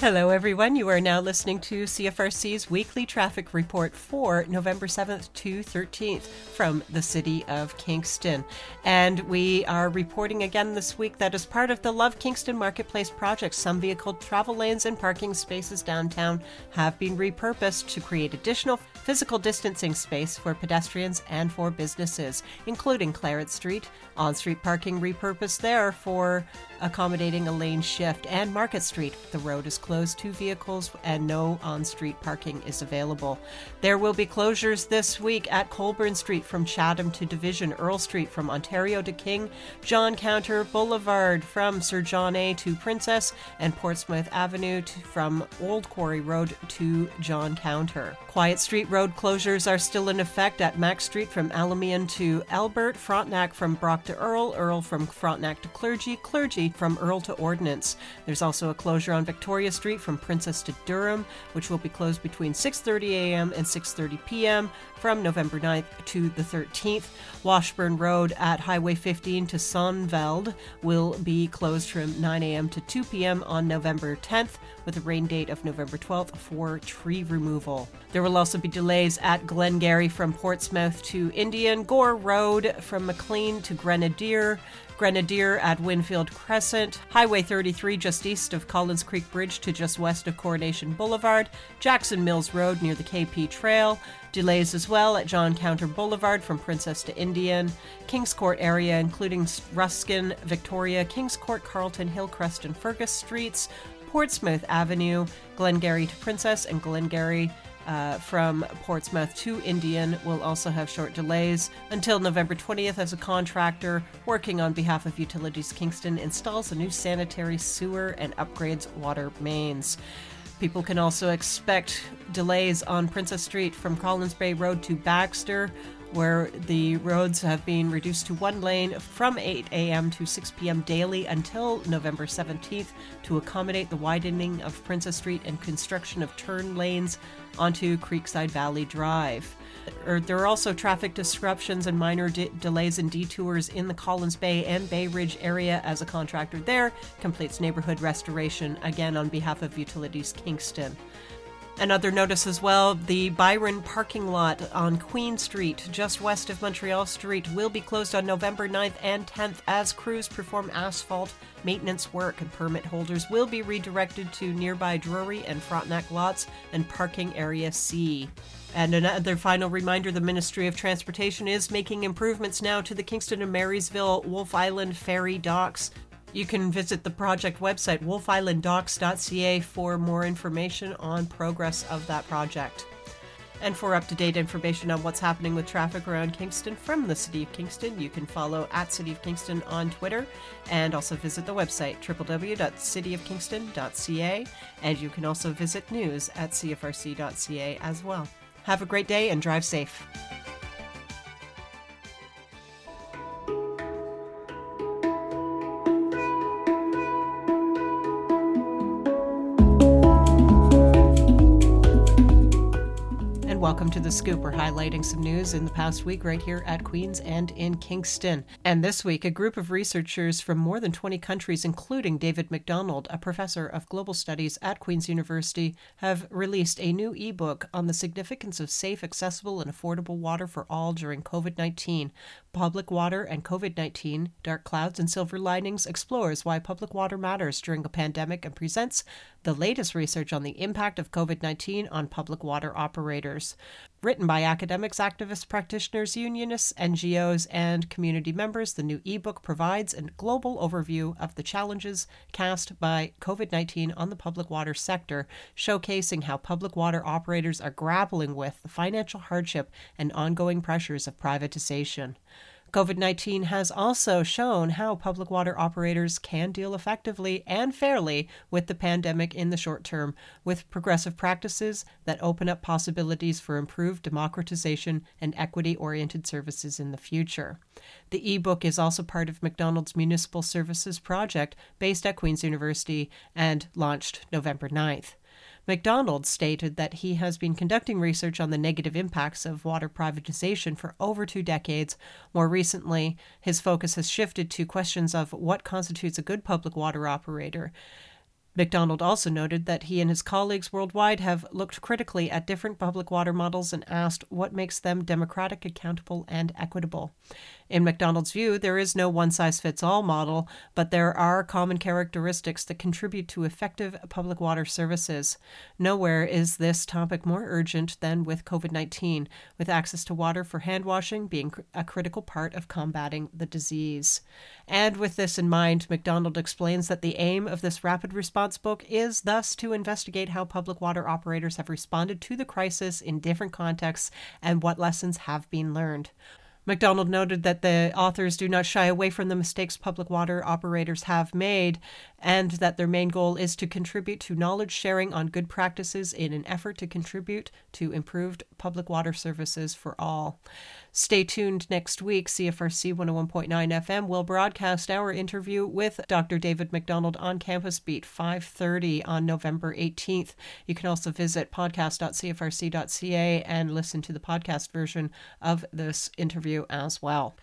Hello, everyone. You are now listening to CFRC's weekly traffic report for November 7th to 13th from the city of Kingston. And we are reporting again this week that as part of the Love Kingston Marketplace project, some vehicle travel lanes and parking spaces downtown have been repurposed to create additional physical distancing space for pedestrians and for businesses, including Claret Street, on street parking repurposed there for accommodating a lane shift, and Market Street. The road is closed to vehicles and no on street parking is available. There will be closures this week at Colborne Street from Chatham to Division, Earl Street from Ontario to King, John Counter Boulevard from Sir John A to Princess, and Portsmouth Avenue to, from Old Quarry Road to John Counter. Quiet Street Road closures are still in effect at Mac Street from Alamian to Albert, Frontenac from Brock to Earl, Earl from Frontenac to Clergy, Clergy from Earl to Ordnance. There's also a closure on Victoria Street from Princess to Durham, which will be closed between 6:30 a.m. and 6:30 p.m. from November 9th to the 13th. Washburn Road at Highway 15 to Sonveld will be closed from 9 a.m. to 2 p.m. on November 10th, with a rain date of November 12th for tree removal. There will also be delays at Glengarry from Portsmouth to Indian, Gore Road from McLean to Grenadier, Grenadier at Winfield Crescent, Highway 33 just east of Collins Creek Bridge to just west of Coronation Boulevard, Jackson Mills Road near the KP Trail, delays as well at John Counter Boulevard from Princess to Indian, Kings Court area including Ruskin, Victoria, Kings Court, Carlton, Hillcrest, and Fergus Streets, Portsmouth Avenue, Glengarry to Princess, and Glengarry uh, from Portsmouth to Indian will also have short delays until November 20th as a contractor working on behalf of Utilities Kingston installs a new sanitary sewer and upgrades water mains. People can also expect delays on Princess Street from Collins Bay Road to Baxter, where the roads have been reduced to one lane from 8 a.m. to 6 p.m. daily until November 17th to accommodate the widening of Princess Street and construction of turn lanes onto Creekside Valley Drive. Er, there are also traffic disruptions and minor de- delays and detours in the Collins Bay and Bay Ridge area as a contractor there completes neighborhood restoration again on behalf of Utilities Kingston. Another notice as well the Byron parking lot on Queen Street, just west of Montreal Street, will be closed on November 9th and 10th as crews perform asphalt maintenance work, and permit holders will be redirected to nearby Drury and Frontenac lots and parking area C. And another final reminder the Ministry of Transportation is making improvements now to the Kingston and Marysville Wolfe Island ferry docks you can visit the project website, wolfeislanddocs.ca, for more information on progress of that project. And for up to date information on what's happening with traffic around Kingston from the City of Kingston, you can follow at City of Kingston on Twitter and also visit the website www.cityofkingston.ca. And you can also visit news at cfrc.ca as well. Have a great day and drive safe. Welcome to The Scoop. We're highlighting some news in the past week right here at Queen's and in Kingston. And this week, a group of researchers from more than 20 countries, including David McDonald, a professor of global studies at Queen's University, have released a new ebook on the significance of safe, accessible, and affordable water for all during COVID 19. Public Water and COVID 19 Dark Clouds and Silver Linings explores why public water matters during a pandemic and presents the latest research on the impact of COVID 19 on public water operators. Written by academics, activists, practitioners, unionists, NGOs, and community members, the new ebook provides a global overview of the challenges cast by COVID 19 on the public water sector, showcasing how public water operators are grappling with the financial hardship and ongoing pressures of privatization. COVID 19 has also shown how public water operators can deal effectively and fairly with the pandemic in the short term, with progressive practices that open up possibilities for improved democratization and equity oriented services in the future. The ebook is also part of McDonald's Municipal Services Project based at Queen's University and launched November 9th. McDonald stated that he has been conducting research on the negative impacts of water privatization for over two decades. More recently, his focus has shifted to questions of what constitutes a good public water operator. McDonald also noted that he and his colleagues worldwide have looked critically at different public water models and asked what makes them democratic, accountable, and equitable. In McDonald's view, there is no one size fits all model, but there are common characteristics that contribute to effective public water services. Nowhere is this topic more urgent than with COVID 19, with access to water for hand washing being a critical part of combating the disease. And with this in mind, McDonald explains that the aim of this rapid response book is thus to investigate how public water operators have responded to the crisis in different contexts and what lessons have been learned. McDonald noted that the authors do not shy away from the mistakes public water operators have made and that their main goal is to contribute to knowledge sharing on good practices in an effort to contribute to improved public water services for all. Stay tuned next week. CFRC 101.9 FM will broadcast our interview with Dr. David McDonald on Campus Beat 5:30 on November 18th. You can also visit podcast.cfrc.ca and listen to the podcast version of this interview as well.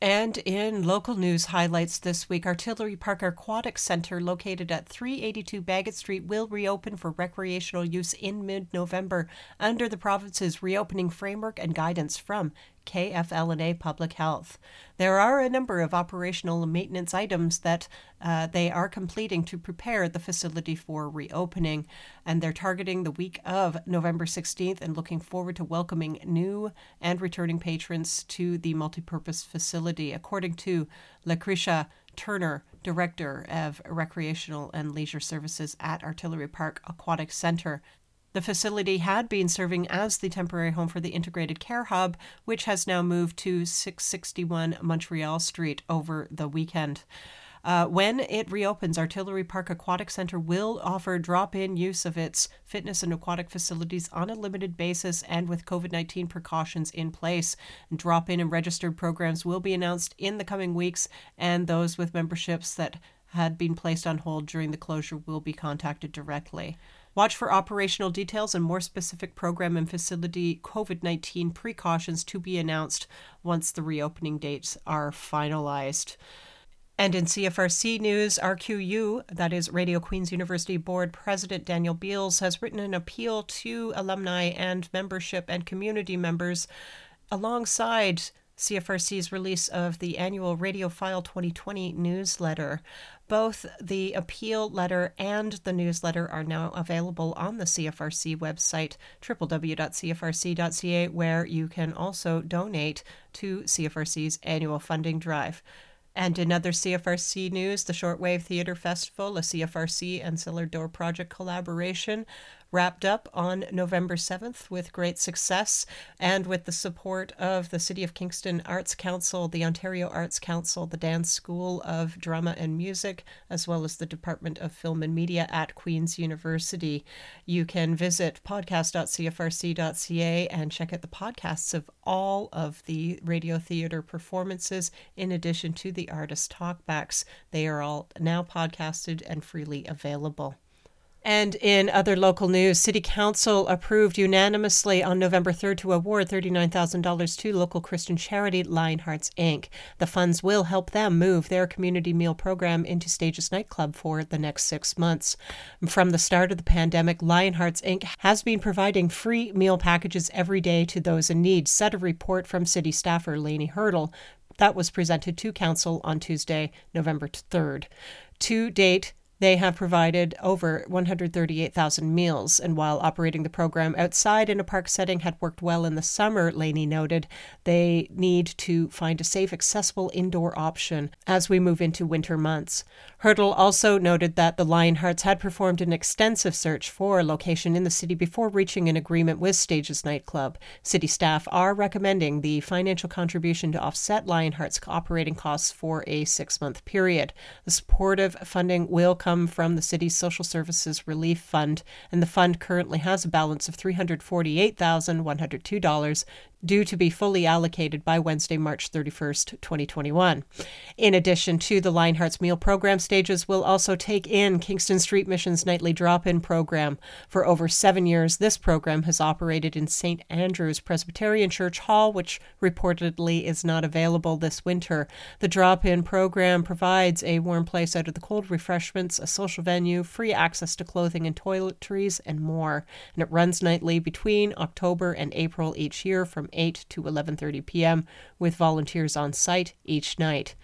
And in local news highlights this week, Artillery Park Aquatic Center, located at 382 Bagot Street, will reopen for recreational use in mid November under the province's reopening framework and guidance from KFL&A Public Health. There are a number of operational maintenance items that uh, they are completing to prepare the facility for reopening, and they're targeting the week of November 16th and looking forward to welcoming new and returning patrons to the multipurpose facility, according to Lucretia Turner, Director of Recreational and Leisure Services at Artillery Park Aquatic Center. The facility had been serving as the temporary home for the Integrated Care Hub, which has now moved to 661 Montreal Street over the weekend. Uh, when it reopens, Artillery Park Aquatic Center will offer drop in use of its fitness and aquatic facilities on a limited basis and with COVID 19 precautions in place. Drop in and registered programs will be announced in the coming weeks, and those with memberships that had been placed on hold during the closure will be contacted directly. Watch for operational details and more specific program and facility COVID 19 precautions to be announced once the reopening dates are finalized. And in CFRC news, RQU, that is Radio Queen's University Board President Daniel Beals, has written an appeal to alumni and membership and community members alongside CFRC's release of the annual Radiophile 2020 newsletter. Both the appeal letter and the newsletter are now available on the CFRC website, www.cfrc.ca, where you can also donate to CFRC's annual funding drive. And in other CFRC news, the Shortwave Theatre Festival, a CFRC and Cellar Door Project collaboration, wrapped up on November 7th with great success and with the support of the City of Kingston Arts Council, the Ontario Arts Council, the Dan School of Drama and Music, as well as the Department of Film and Media at Queen's University. You can visit podcast.cfrc.ca and check out the podcasts of all of the radio theater performances in addition to the artist talkbacks. They are all now podcasted and freely available. And in other local news, City Council approved unanimously on November 3rd to award $39,000 to local Christian charity Lionhearts Inc. The funds will help them move their community meal program into Stages Nightclub for the next six months. From the start of the pandemic, Lionhearts Inc. has been providing free meal packages every day to those in need, said a report from city staffer Lanie Hurdle that was presented to Council on Tuesday, November 3rd. To date, they have provided over 138,000 meals, and while operating the program outside in a park setting had worked well in the summer, Lanie noted, they need to find a safe, accessible indoor option as we move into winter months. Hurdle also noted that the Lionhearts had performed an extensive search for a location in the city before reaching an agreement with Stages Nightclub. City staff are recommending the financial contribution to offset Lionheart's operating costs for a six month period. The supportive funding will come from the city's Social Services Relief Fund, and the fund currently has a balance of $348,102 due to be fully allocated by Wednesday, March 31st, 2021. In addition to the Lionhearts Meal Program, Stages will also take in Kingston Street Mission's nightly drop in program. For over seven years, this program has operated in St. Andrew's Presbyterian Church Hall, which reportedly is not available this winter. The drop in program provides a warm place out of the cold refreshments a social venue, free access to clothing and toiletries, and more. And it runs nightly between October and April each year from 8 to 11:30 p.m. with volunteers on site each night.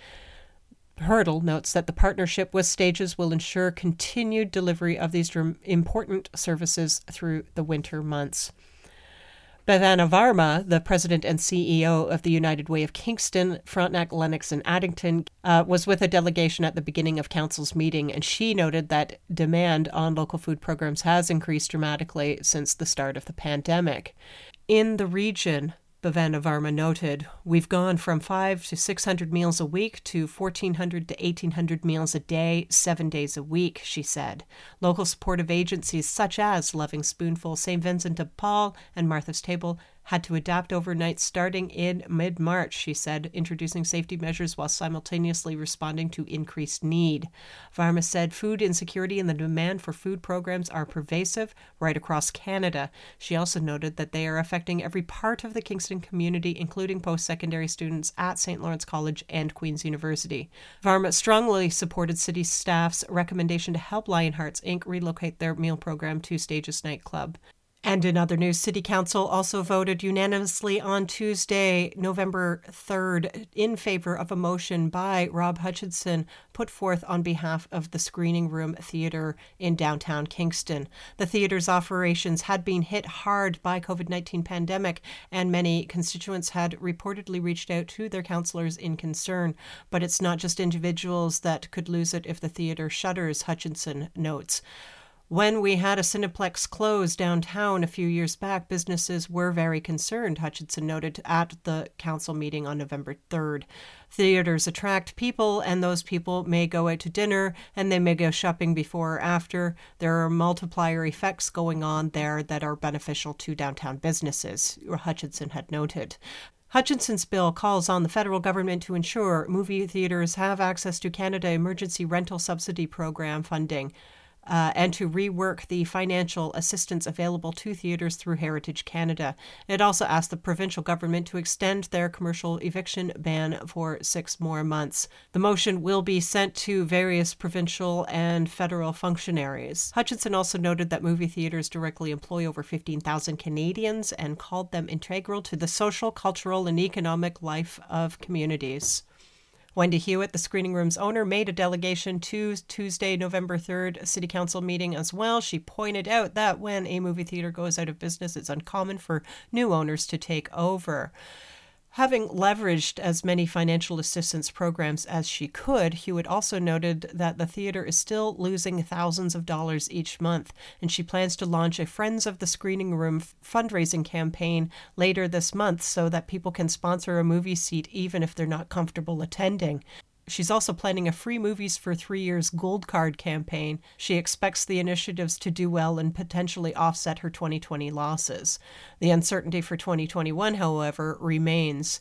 Hurdle notes that the partnership with Stages will ensure continued delivery of these important services through the winter months. Bhavana Varma, the president and CEO of the United Way of Kingston, Frontenac, Lennox, and Addington, uh, was with a delegation at the beginning of council's meeting, and she noted that demand on local food programs has increased dramatically since the start of the pandemic. In the region, Bhavana Varma noted, we've gone from five to 600 meals a week to 1,400 to 1,800 meals a day, seven days a week, she said. Local supportive agencies such as Loving Spoonful, St. Vincent de Paul, and Martha's Table had to adapt overnight starting in mid March, she said, introducing safety measures while simultaneously responding to increased need. Varma said food insecurity and the demand for food programs are pervasive right across Canada. She also noted that they are affecting every part of the Kingston community, including post secondary students at St. Lawrence College and Queen's University. Varma strongly supported city staff's recommendation to help Lionhearts Inc. relocate their meal program to Stages Nightclub. And in other news, City Council also voted unanimously on Tuesday, November 3rd, in favor of a motion by Rob Hutchinson put forth on behalf of the Screening Room Theater in downtown Kingston. The theater's operations had been hit hard by COVID-19 pandemic, and many constituents had reportedly reached out to their councillors in concern. But it's not just individuals that could lose it if the theater shutters, Hutchinson notes. When we had a Cineplex close downtown a few years back, businesses were very concerned, Hutchinson noted at the council meeting on November 3rd. Theaters attract people, and those people may go out to dinner and they may go shopping before or after. There are multiplier effects going on there that are beneficial to downtown businesses, Hutchinson had noted. Hutchinson's bill calls on the federal government to ensure movie theaters have access to Canada Emergency Rental Subsidy Program funding uh, and to rework the financial assistance available to theaters through Heritage Canada. It also asked the provincial government to extend their commercial eviction ban for six more months. The motion will be sent to various provincial and federal functionaries. Hutchinson also noted that movie theaters directly employ over 15,000 Canadians and called them integral to the social, cultural, and economic life of communities. Wendy Huot, the screening room's owner, made a delegation to Tuesday, November 3rd City Council meeting as well. She pointed out that when a movie theater goes out of business, it's uncommon for new owners to take over. Having leveraged as many financial assistance programs as she could, Huot also noted that the theater is still losing thousands of dollars each month, and she plans to launch a Friends of the Screening Room fundraising campaign later this month so that people can sponsor a movie seat even if they're not comfortable attending. She's also planning a free movies for three years gold card campaign. She expects the initiatives to do well and potentially offset her 2020 losses. The uncertainty for 2021, however, remains.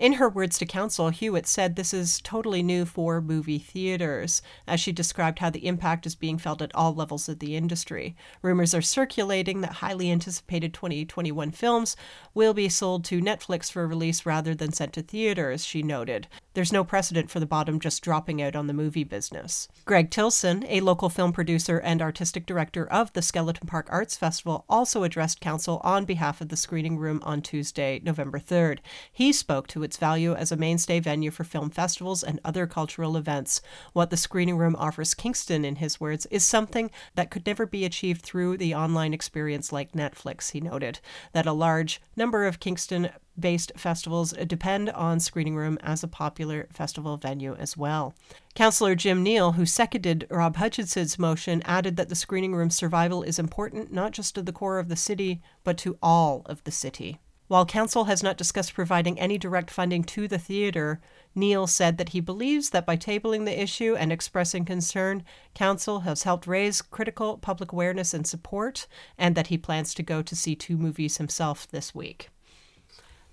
In her words to council, Huot said this is totally new for movie theaters, as she described how the impact is being felt at all levels of the industry. Rumors are circulating that highly anticipated 2021 films will be sold to Netflix for release rather than sent to theaters, she noted. There's no precedent for the bottom just dropping out on the movie business. Greg Tilson, a local film producer and artistic director of the Skeleton Park Arts Festival, also addressed council on behalf of the screening room on Tuesday, November 3rd. He spoke to its value as a mainstay venue for film festivals and other cultural events. What the screening room offers Kingston, in his words, is something that could never be achieved through the online experience like Netflix, he noted. That a large number of Kingston based festivals depend on Screening Room as a popular festival venue as well. Councillor Jim Neill, who seconded Rob Hutchinson's motion, added that the Screening Room's survival is important not just to the core of the city, but to all of the city. While Council has not discussed providing any direct funding to the theatre, Neill said that he believes that by tabling the issue and expressing concern, Council has helped raise critical public awareness and support, and that he plans to go to see two movies himself this week.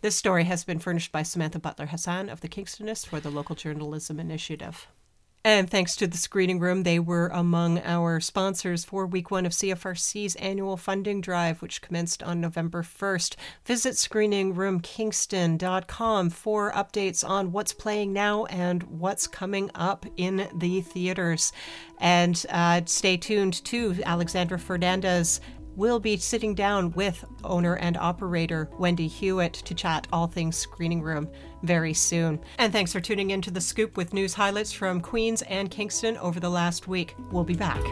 This story has been furnished by Samantha Butler Hassan of the Kingstonist for the Local Journalism Initiative. And thanks to the screening room, they were among our sponsors for week one of CFRC's annual funding drive, which commenced on November 1st. Visit screeningroomkingston.com for updates on what's playing now and what's coming up in the theaters. And uh, stay tuned to Alexandra Fernandez will be sitting down with owner and operator Wendy Huot to chat all things screening room very soon. And thanks for tuning in to The Scoop with news highlights from Queens and Kingston over the last week. We'll be back.